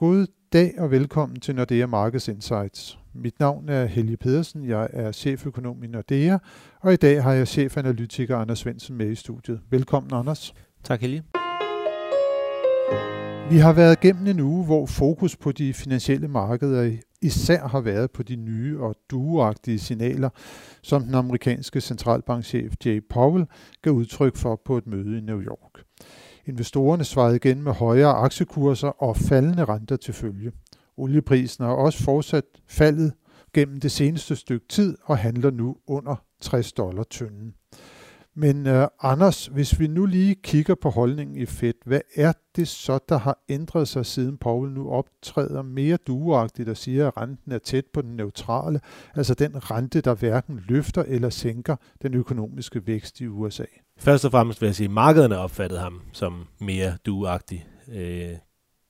God dag og velkommen til Nordea Markets Insights. Mit navn er Helge Pedersen, jeg er cheføkonom i Nordea, og i dag har jeg chefanalytiker Anders Svendsen med i studiet. Velkommen, Anders. Tak, Helge. Vi har været gennem en uge, hvor fokus på de finansielle markeder især har været på de nye og dueagtige signaler, som den amerikanske centralbankchef Jay Powell gav udtryk for på et møde i New York. Investorerne svarede igen med højere aktiekurser og faldende renter til følge. Olieprisen har også fortsat faldet gennem det seneste stykke tid og handler nu under 60 dollar tynden. Men uh, Anders, hvis vi nu lige kigger på holdningen i Fed, hvad er det så, der har ændret sig siden Powell nu optræder mere duagtigt og siger, at renten er tæt på den neutrale, altså den rente, der hverken løfter eller sænker den økonomiske vækst i USA? Først og fremmest vil jeg sige, at markederne opfattede ham som mere duagtig. Øh,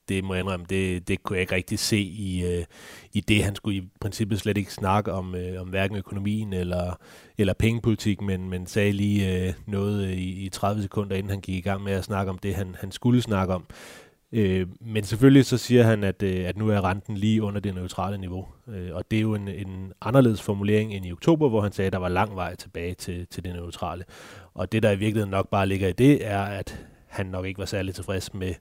det må jeg indrømme, det, det kunne jeg ikke rigtig se i, øh, i det. Han skulle i princippet slet ikke snakke om, øh, om hverken økonomien eller, eller pengepolitik, men, men sagde lige øh, noget i, i 30 sekunder, inden han gik i gang med at snakke om det, han, han skulle snakke om. Øh, men selvfølgelig så siger han, at, øh, at nu er renten lige under det neutrale niveau. Øh, og det er jo en, en anderledes formulering end i oktober, hvor han sagde, at der var lang vej tilbage til, til det neutrale. Og det, der i virkeligheden nok bare ligger i det, er, at han nok ikke var særlig tilfreds med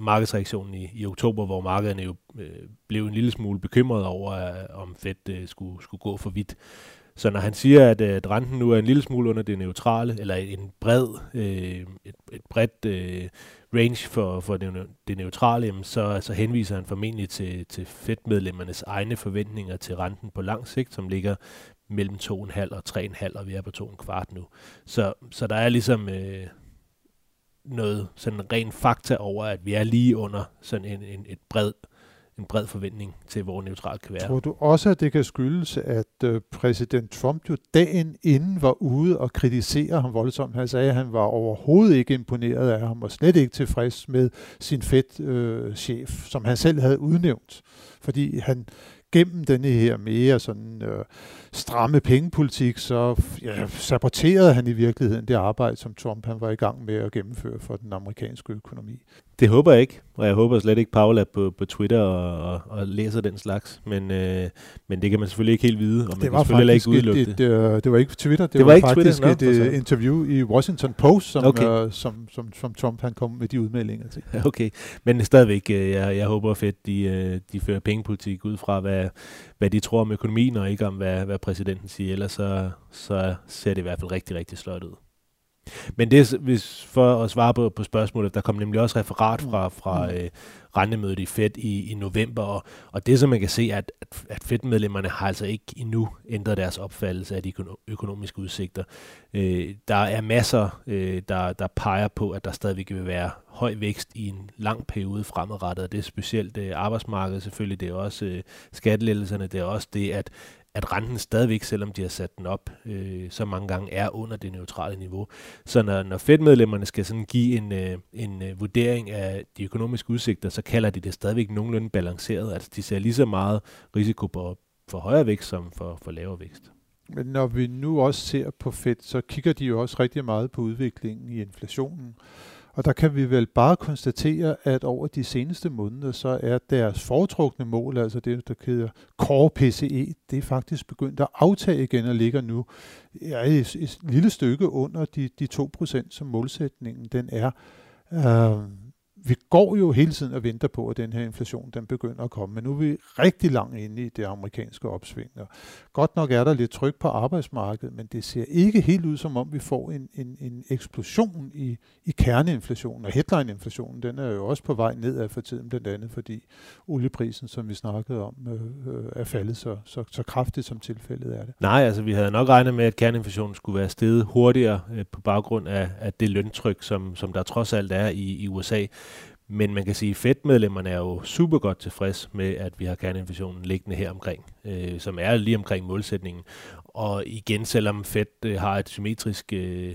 markedsreaktionen i, i oktober, hvor markederne jo øh, blev en lille smule bekymret over, øh, om Fed øh, skulle, skulle gå for vidt. Så når han siger, at, øh, at renten nu er en lille smule under det neutrale, eller en bred, øh, et, et bredt øh, range for, for det, det neutrale, jamen så, så henviser han formentlig til, til Fed-medlemmernes egne forventninger til renten på lang sigt, som ligger mellem 2,5 og 3,5, og vi er på 2,25 kvart nu. Så, så der er ligesom øh, noget sådan ren fakta over, at vi er lige under sådan en, en et bred en bred forventning til, hvor neutralt kan være. Tror du også, at det kan skyldes, at øh, præsident Trump jo dagen inden var ude og kritisere ham voldsomt? Han sagde, at han var overhovedet ikke imponeret af ham, og slet ikke tilfreds med sin Fed-chef, øh, som han selv havde udnævnt. Fordi han gennem denne her mere sådan øh, stramme pengepolitik, så ja, saboterede han i virkeligheden det arbejde, som Trump han var i gang med at gennemføre for den amerikanske økonomi. Det håber jeg ikke, og jeg håber slet ikke, Paul er på, på Twitter og, og, og læser den slags, men, øh, men det kan man selvfølgelig ikke helt vide, og man det var kan selvfølgelig ikke udelukke et, det. Et, uh, det var ikke Twitter, det, det var, var ikke faktisk Twitter, et uh, interview i Washington Post, som, okay. uh, som, som, som Trump han kom med de udmeldinger til. Okay, men stadigvæk, øh, jeg, jeg håber fedt, de, øh, de fører pengepolitik ud fra, hvad, hvad de tror om økonomien, og ikke om, hvad, hvad præsidenten siger, ellers så, så ser det i hvert fald rigtig, rigtig sløjt ud. Men det hvis for at svare på, på spørgsmålet, der kom nemlig også referat fra, fra mm. øh, rentemødet i Fed i, i november, og, og det som man kan se, at, at, at Fed-medlemmerne har altså ikke endnu ændret deres opfattelse af de økonomiske udsigter. Øh, der er masser, øh, der, der peger på, at der stadigvæk vil være høj vækst i en lang periode fremadrettet, og det er specielt øh, arbejdsmarkedet selvfølgelig, det er også øh, skattelettelserne, det er også det, at at renten stadigvæk, selvom de har sat den op øh, så mange gange, er under det neutrale niveau. Så når, når Fed-medlemmerne skal sådan give en, øh, en øh, vurdering af de økonomiske udsigter, så kalder de det stadigvæk nogenlunde balanceret. Altså de ser lige så meget risiko på, for højere vækst som for, for lavere vækst. Men når vi nu også ser på Fed, så kigger de jo også rigtig meget på udviklingen i inflationen. Og der kan vi vel bare konstatere, at over de seneste måneder, så er deres foretrukne mål, altså det, der hedder Core PCE, det er faktisk begyndt at aftage igen og ligger nu ja, et, et lille stykke under de, de 2%, som målsætningen den er. Uh, vi går jo hele tiden og venter på, at den her inflation den begynder at komme, men nu er vi rigtig langt inde i det amerikanske opsving. Og godt nok er der lidt tryk på arbejdsmarkedet, men det ser ikke helt ud som om, vi får en, en, en eksplosion i, i kerneinflationen. Og headline-inflationen, den er jo også på vej nedad for tiden, blandt andet fordi olieprisen, som vi snakkede om, øh, øh er faldet så, så, så kraftigt, som tilfældet er det. Nej, altså vi havde nok regnet med, at kerneinflationen skulle være steget hurtigere øh, på baggrund af, af det løntryk, som, som der trods alt er i, i USA. Men man kan sige, at Fed-medlemmerne er jo super godt tilfreds med, at vi har kerneinflationen liggende her omkring, øh, som er lige omkring målsætningen. Og igen, selvom Fed øh, har et symmetrisk øh,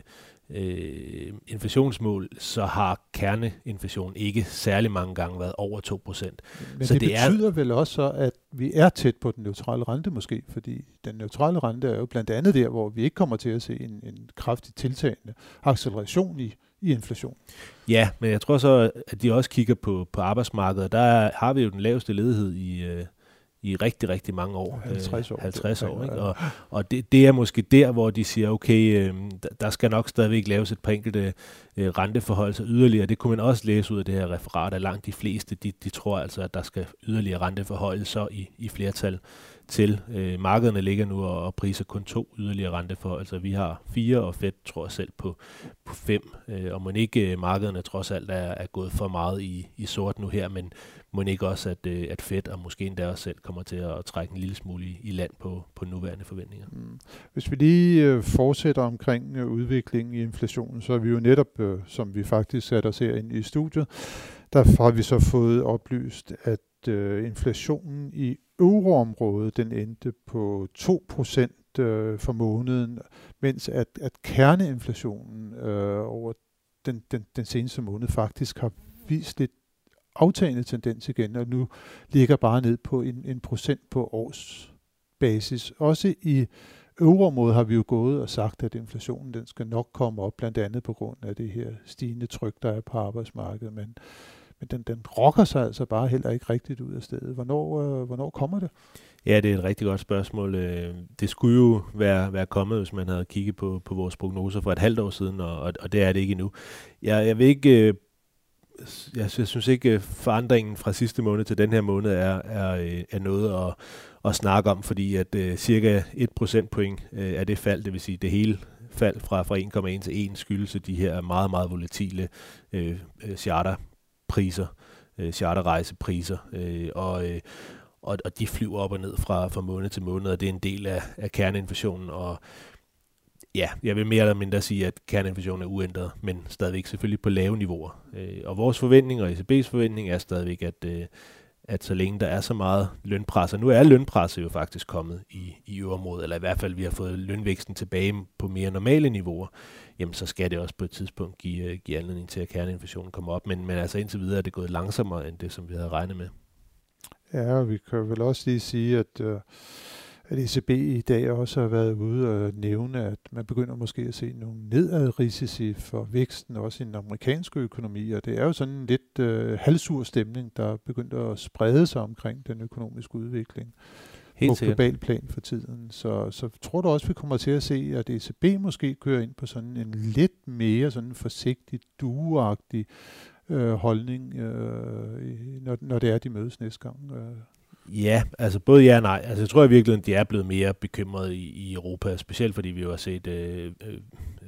øh, inflationsmål, så har kerneinflation ikke særlig mange gange været over 2%. Men så det, det betyder er, vel også, at vi er tæt på den neutrale rente måske, fordi den neutrale rente er jo blandt andet der, hvor vi ikke kommer til at se en, en kraftig tiltagende acceleration i, i inflation. Ja, men jeg tror så, at de også kigger på, på arbejdsmarkedet. Der har vi jo den laveste ledighed i, øh, i rigtig, rigtig mange år. 50 år. 50 år, ikke? Og, og det, det er måske der, hvor de siger, okay, øh, der skal nok stadigvæk laves et par enkelte øh, renteforhold så yderligere. Det kunne man også læse ud af det her referat, at langt de fleste, de, de tror altså, at der skal yderligere renteforhold så i, i flertal til. Øh, markederne ligger nu og, og priser kun to yderligere renteforhold. Altså vi har fire, og Fed tror jeg selv på, på fem. Øh, og må ikke øh, markederne trods alt er, er gået for meget i, i sort nu her, men må ikke også, at, øh, at Fed og måske endda også selv kommer til at trække en lille smule i, i land på, på nuværende forventninger. Mm. Hvis vi lige øh, fortsætter omkring øh, udviklingen i inflationen, så er vi jo netop, øh, som vi faktisk satte os ind i studiet, der har vi så fået oplyst, at øh, inflationen i euroområdet, den endte på 2% øh, for måneden, mens at, at kerneinflationen øh, over den, den, den seneste måned faktisk har vist lidt aftagende tendens igen, og nu ligger bare ned på en, en procent på års basis. Også i euroområdet har vi jo gået og sagt, at inflationen den skal nok komme op, blandt andet på grund af det her stigende tryk, der er på arbejdsmarkedet, men, men den, den rokker sig altså bare heller ikke rigtigt ud af stedet. Hvornår, øh, hvornår kommer det? Ja, det er et rigtig godt spørgsmål. Øh, det skulle jo være, være kommet, hvis man havde kigget på, på vores prognoser for et halvt år siden, og, og det er det ikke endnu. Jeg, jeg vil ikke øh, jeg, jeg synes ikke, øh, forandringen fra sidste måned til den her måned er, er, øh, er noget at, at snakke om, fordi at uh, cirka 1 procentpoint uh, er det fald, det vil sige det hele fald fra, fra 1,1 til 1 skyldes de her meget, meget volatile uh, priser, øh, charterrejsepriser, øh, og, øh, og, og de flyver op og ned fra, fra måned til måned, og det er en del af, af kerneinflationen, og ja, jeg vil mere eller mindre sige, at kerneinflationen er uændret, men stadigvæk selvfølgelig på lave niveauer. Øh, og vores forventning og ECB's forventning er stadigvæk, at, øh, at så længe der er så meget lønpres, og nu er lønpresset jo faktisk kommet i, i øverområdet, eller i hvert fald vi har fået lønvæksten tilbage på mere normale niveauer, jamen så skal det også på et tidspunkt give, øh, give anledning til, at kerneinflationen kommer op. Men, men altså indtil videre er det gået langsommere end det, som vi havde regnet med. Ja, vi kan vel også lige sige, at øh, at ECB i dag også har været ude og nævne, at man begynder måske at se nogle nedadrisici for væksten, også i den amerikanske økonomi, og det er jo sådan en lidt øh, halvsur stemning, der er begyndt at sprede sig omkring den økonomiske udvikling Helt på global plan for tiden. Så, så tror du også, vi kommer til at se, at ECB måske kører ind på sådan en lidt mere sådan forsigtig, dueagtig øh, holdning, øh, når, når det er, de mødes næste gang. Øh. Ja, altså både ja og nej. Altså jeg tror i virkeligheden, de er blevet mere bekymrede i, i Europa, specielt fordi vi jo har set øh, øh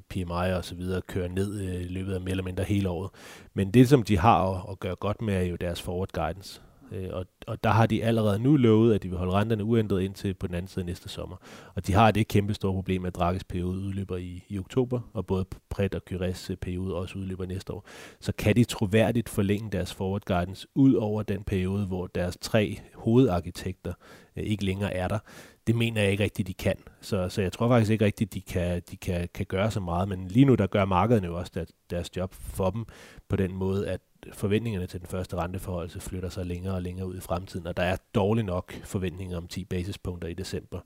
PMI og så videre køre ned øh, i løbet af mere eller mindre hele året. Men det, som de har at, at gøre godt med, er jo deres forward guidance. Øh, og, og der har de allerede nu lovet, at de vil holde renterne uændret indtil på den anden side næste sommer. Og de har det kæmpe store problem, at Drakes periode udløber i, i oktober, og både Pret og Kyres periode også udløber næste år. Så kan de troværdigt forlænge deres forward guidance ud over den periode, hvor deres tre hovedarkitekter øh, ikke længere er der. Det mener jeg ikke rigtigt, de kan. Så, så jeg tror faktisk ikke rigtigt, de kan, de kan, kan gøre så meget. Men lige nu, der gør markederne jo også der, deres job for dem på den måde, at forventningerne til den første renteforholdelse flytter sig længere og længere ud i fremtiden, og der er dårligt nok forventninger om 10 basispunkter i december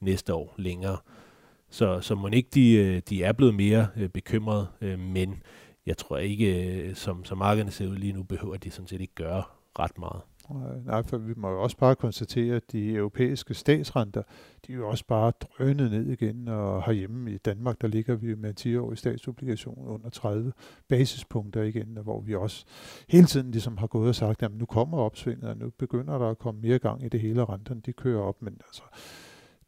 næste år længere. Så, så må ikke de, øh, de er blevet mere øh, bekymrede, øh, men jeg tror ikke, som, som markederne ser ud lige nu, behøver de sådan set ikke gøre ret meget. Øh, nej, for vi må jo også bare konstatere, at de europæiske statsrenter, de er jo også bare drønet ned igen, og herhjemme i Danmark, der ligger vi med en 10-årig statsobligation under 30 basispunkter igen, hvor vi også hele tiden ligesom har gået og sagt, at nu kommer opsvinget, og nu begynder der at komme mere gang i det hele, og renterne de kører op, men altså,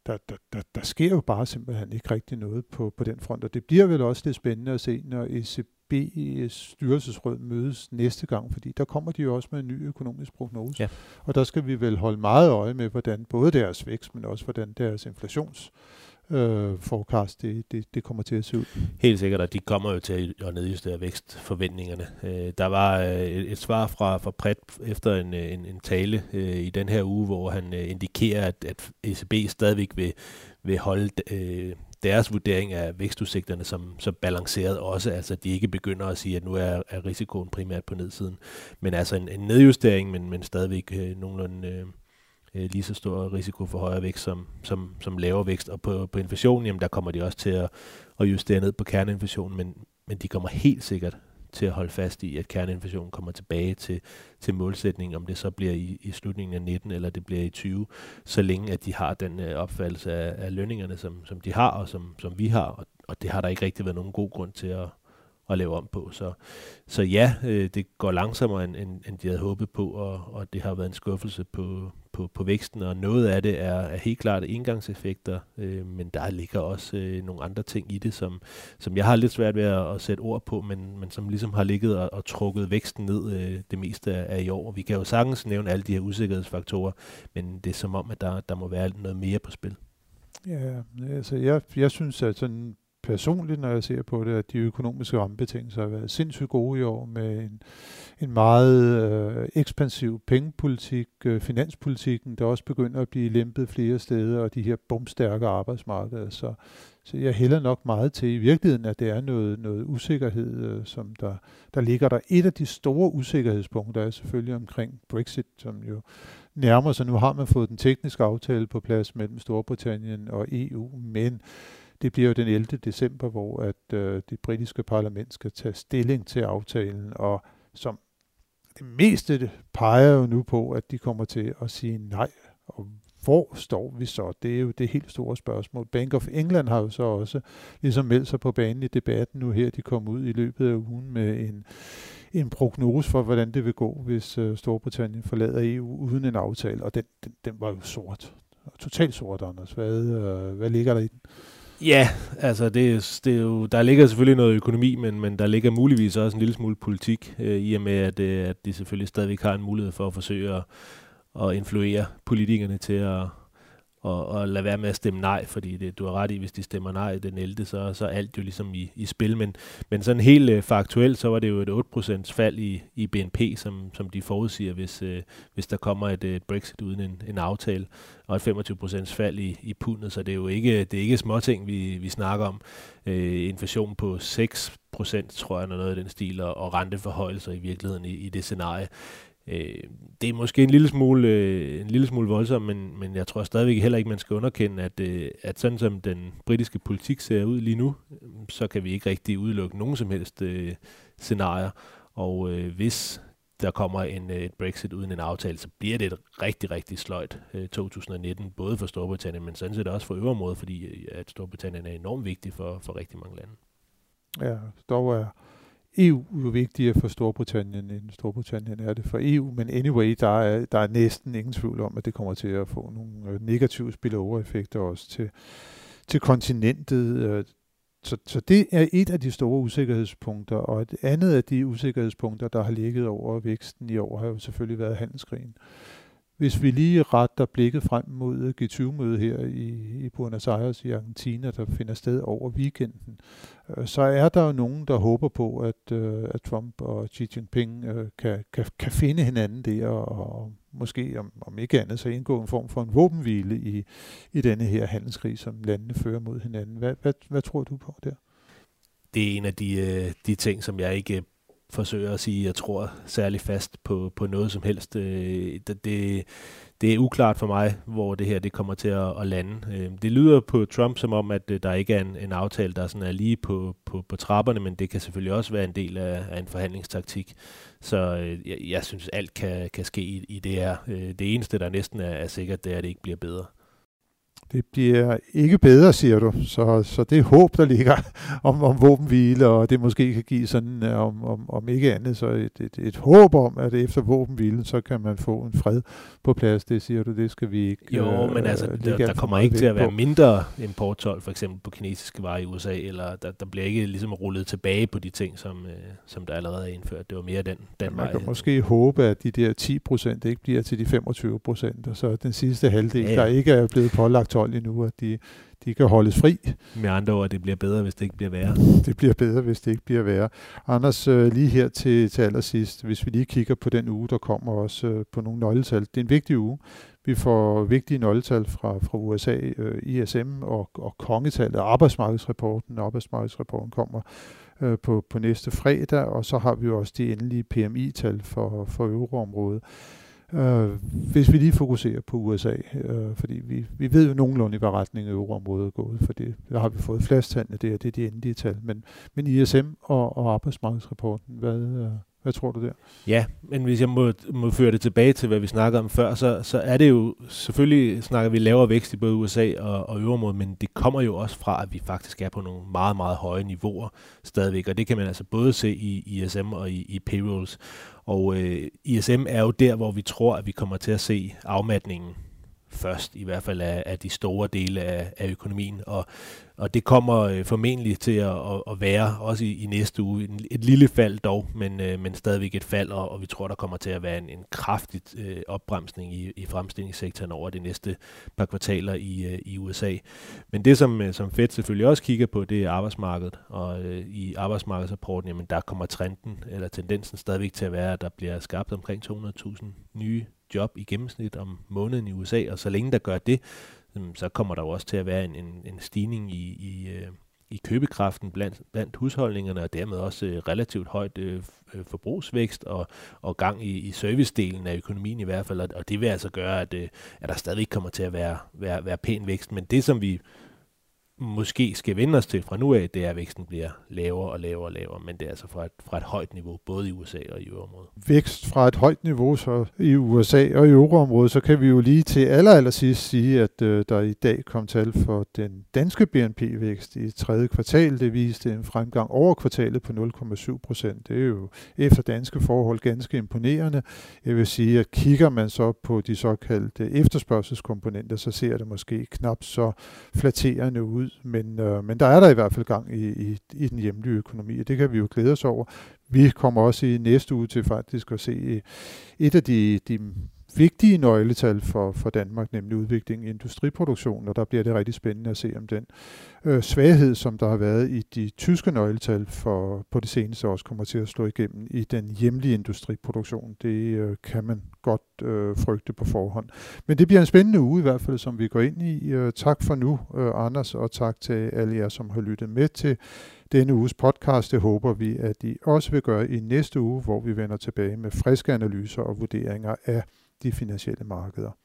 der, der, der, der sker jo bare simpelthen ikke rigtig noget på, på den front, og det bliver vel også lidt spændende at se, når ECB bede styrelsesråd mødes næste gang, fordi der kommer de jo også med en ny økonomisk prognose. Ja. Og der skal vi vel holde meget øje med, hvordan både deres vækst, men også hvordan deres inflations øh, forecast, det, det, det kommer til at se ud. Helt sikkert, og de kommer jo til at nedjustere vækstforventningerne. Øh, der var øh, et, et svar fra, fra Pret efter en, en, en tale øh, i den her uge, hvor han øh, indikerer, at, at ECB stadigvæk vil, vil holde øh, deres vurdering af vækstudsigterne som, som balanceret også, altså at de ikke begynder at sige, at nu er, er risikoen primært på nedsiden, men altså en, en nedjustering, men, men stadigvæk øh, nogenlunde øh, øh, lige så stor risiko for højere vækst som, som, som lavere vækst, og på, på inflationen, jamen der kommer de også til at, at justere ned på kerneinflationen, men, men de kommer helt sikkert til at holde fast i, at kerneinflationen kommer tilbage til, til målsætningen, om det så bliver i, i slutningen af 19 eller det bliver i 20, så længe at de har den øh, opfattelse af, af lønningerne, som, som de har og som, som vi har, og, og det har der ikke rigtig været nogen god grund til at, at lave om på. Så, så ja, øh, det går langsommere, end, end, end de havde håbet på, og, og det har været en skuffelse på, på, på væksten, og noget af det er, er helt klart indgangseffekter, øh, men der ligger også øh, nogle andre ting i det, som, som jeg har lidt svært ved at, at sætte ord på, men, men som ligesom har ligget og, og trukket væksten ned øh, det meste af, af i år. Vi kan jo sagtens nævne alle de her usikkerhedsfaktorer, men det er som om, at der, der må være noget mere på spil. Ja, altså jeg, jeg synes, at sådan personligt, når jeg ser på det, at de økonomiske rammebetingelser har været sindssygt gode i år med en, en meget øh, ekspansiv pengepolitik, øh, finanspolitikken, der også begynder at blive lempet flere steder, og de her bumstærke arbejdsmarkeder. Så, så jeg hælder nok meget til i virkeligheden, at det er noget, noget usikkerhed, øh, som der, der ligger der. Et af de store usikkerhedspunkter er selvfølgelig omkring Brexit, som jo nærmer sig. Nu har man fået den tekniske aftale på plads mellem Storbritannien og EU, men det bliver jo den 11. december, hvor at øh, det britiske parlament skal tage stilling til aftalen, og som det meste peger jo nu på, at de kommer til at sige nej. Og hvor står vi så? Det er jo det helt store spørgsmål. Bank of England har jo så også ligesom meldt sig på banen i debatten nu her. De kom ud i løbet af ugen med en, en prognose for, hvordan det vil gå, hvis uh, Storbritannien forlader EU uden en aftale. Og den, den, den var jo sort. Totalt sort, Anders. Hvad, uh, hvad ligger der i den? Ja, altså det, det er jo, der ligger selvfølgelig noget økonomi, men, men der ligger muligvis også en lille smule politik, øh, i og med, at, øh, at de selvfølgelig stadigvæk har en mulighed for at forsøge at, at influere politikerne til at, og, og lade være med at stemme nej, fordi det, du har ret i, hvis de stemmer nej den 11., så, så er alt jo ligesom i, i spil. Men, men sådan helt øh, faktuelt, så var det jo et 8% fald i, i BNP, som, som de forudsiger, hvis, øh, hvis der kommer et, øh, et Brexit uden en, en aftale, og et 25% fald i, i pundet, så det er jo ikke, det er ikke småting, vi, vi snakker om. Øh, inflation på 6% tror jeg, noget af den stil, og, og renteforhøjelser i virkeligheden i, i det scenarie. Øh, det er måske en lille smule, øh, en lille smule voldsomt, men, men jeg tror stadigvæk heller ikke, man skal underkende, at, øh, at sådan som den britiske politik ser ud lige nu, så kan vi ikke rigtig udelukke nogen som helst øh, scenarier. Og øh, hvis der kommer en, øh, et Brexit uden en aftale, så bliver det et rigtig, rigtig sløjt øh, 2019, både for Storbritannien, men sådan set også for øvrigt, fordi øh, at Storbritannien er enormt vigtig for, for rigtig mange lande. Ja, dog er EU jo vigtigere for Storbritannien, end Storbritannien er det for EU, men anyway, der er, der er næsten ingen tvivl om, at det kommer til at få nogle øh, negative spillover-effekter også til, til kontinentet. Øh. Så, så det er et af de store usikkerhedspunkter, og et andet af de usikkerhedspunkter, der har ligget over væksten i år, har jo selvfølgelig været handelskrigen. Hvis vi lige retter blikket frem mod G20-mødet her i, i Buenos Aires i Argentina, der finder sted over weekenden, øh, så er der jo nogen, der håber på, at, øh, at Trump og Xi Jinping øh, kan, kan, kan finde hinanden der, og måske om, om ikke andet, så indgå en form for en våbenhvile i, i denne her handelskrig, som landene fører mod hinanden. Hvad, hvad, hvad tror du på der? Det er en af de, øh, de ting, som jeg ikke forsøger at sige, at jeg tror særlig fast på, på noget som helst. Øh, det, det, det er uklart for mig, hvor det her det kommer til at, at lande. Øh, det lyder på Trump som om, at øh, der ikke er en, en aftale, der sådan er lige på, på, på trapperne, men det kan selvfølgelig også være en del af, af en forhandlingstaktik. Så øh, jeg, jeg synes, alt kan, kan ske i, i det her. Øh, det eneste, der næsten er, er sikkert, det er, at det ikke bliver bedre. Det bliver ikke bedre, siger du. Så, så det håb, der ligger om, om våbenhvile, og det måske kan give sådan, øh, om, om, om ikke andet, så et, et, et håb om, at efter våbenhvilen, så kan man få en fred på plads. Det siger du, det skal vi ikke Jo, øh, men altså, der, der kommer ikke til at være på. mindre importtol, for eksempel på kinesiske varer i USA, eller der, der bliver ikke ligesom rullet tilbage på de ting, som, øh, som der allerede er indført. Det var mere den, den ja, man kan måske håbe, at de der 10 procent ikke bliver til de 25 procent, og så den sidste halvdel, ja. der ikke er blevet pålagt 12 endnu, at de, de kan holdes fri. Med andre ord, det bliver bedre, hvis det ikke bliver værre. Det bliver bedre, hvis det ikke bliver værre. Anders, øh, lige her til, til allersidst, hvis vi lige kigger på den uge, der kommer også øh, på nogle nøgletal. Det er en vigtig uge. Vi får vigtige nøgletal fra, fra USA, øh, ISM og, og kongetallet, arbejdsmarkedsrapporten. Arbejdsmarkedsrapporten kommer øh, på, på næste fredag, og så har vi også de endelige PMI-tal for, for euroområdet. Øh, hvis vi lige fokuserer på USA, øh, fordi vi, vi ved jo nogenlunde, i hvad retning euroområdet er gået, for det, der har vi fået flasttallene der, det er de endelige tal. Men, men ISM og, og arbejdsmarkedsrapporten, hvad, øh, hvad tror du der? Ja, men hvis jeg må, må føre det tilbage til, hvad vi snakkede om før, så, så er det jo, selvfølgelig snakker vi lavere vækst i både USA og, og øvrigt, men det kommer jo også fra, at vi faktisk er på nogle meget, meget høje niveauer stadigvæk, og det kan man altså både se i ISM og i, i payrolls. Og øh, ISM er jo der, hvor vi tror, at vi kommer til at se afmatningen først, i hvert fald af, af de store dele af, af økonomien. Og, og det kommer øh, formentlig til at, at, at være også i, i næste uge. En, et lille fald dog, men, øh, men stadigvæk et fald, og, og vi tror, der kommer til at være en, en kraftig øh, opbremsning i, i fremstillingssektoren over de næste par kvartaler i, øh, i USA. Men det, som, øh, som Fed selvfølgelig også kigger på, det er arbejdsmarkedet. Og øh, i arbejdsmarkedsrapporten, jamen der kommer trenden, eller tendensen stadigvæk til at være, at der bliver skabt omkring 200.000 nye job i gennemsnit om måneden i USA, og så længe der gør det, øhm, så kommer der jo også til at være en, en, en stigning i, i, øh, i købekraften blandt, blandt husholdningerne, og dermed også øh, relativt højt øh, øh, forbrugsvækst og, og gang i, i servicedelen af økonomien i hvert fald, og det vil altså gøre, at, øh, at der stadig kommer til at være, være, være pæn vækst. Men det, som vi måske skal vende os til fra nu af, det er, at væksten bliver lavere og lavere og lavere, men det er altså fra et, fra et højt niveau, både i USA og i euroområdet. Vækst fra et højt niveau så i USA og i euroområdet, så kan vi jo lige til aller, aller sidst sige, at øh, der i dag kom tal for den danske BNP-vækst i tredje kvartal. Det viste en fremgang over kvartalet på 0,7 procent. Det er jo efter danske forhold ganske imponerende. Jeg vil sige, at kigger man så på de såkaldte efterspørgselskomponenter, så ser det måske knap så flatterende ud, men, øh, men der er der i hvert fald gang i, i, i den hjemlige økonomi, og det kan vi jo glæde os over. Vi kommer også i næste uge til faktisk at se øh, et af de, de vigtige nøgletal for, for Danmark, nemlig udviklingen i industriproduktionen, og der bliver det rigtig spændende at se, om den øh, svaghed, som der har været i de tyske nøgletal for, på det seneste også kommer til at slå igennem i den hjemlige industriproduktion. Det øh, kan man godt øh, frygte på forhånd. Men det bliver en spændende uge i hvert fald, som vi går ind i. Øh, tak for nu, øh, Anders, og tak til alle jer, som har lyttet med til denne uges podcast. Det håber vi, at I også vil gøre i næste uge, hvor vi vender tilbage med friske analyser og vurderinger af de finansielle markeder.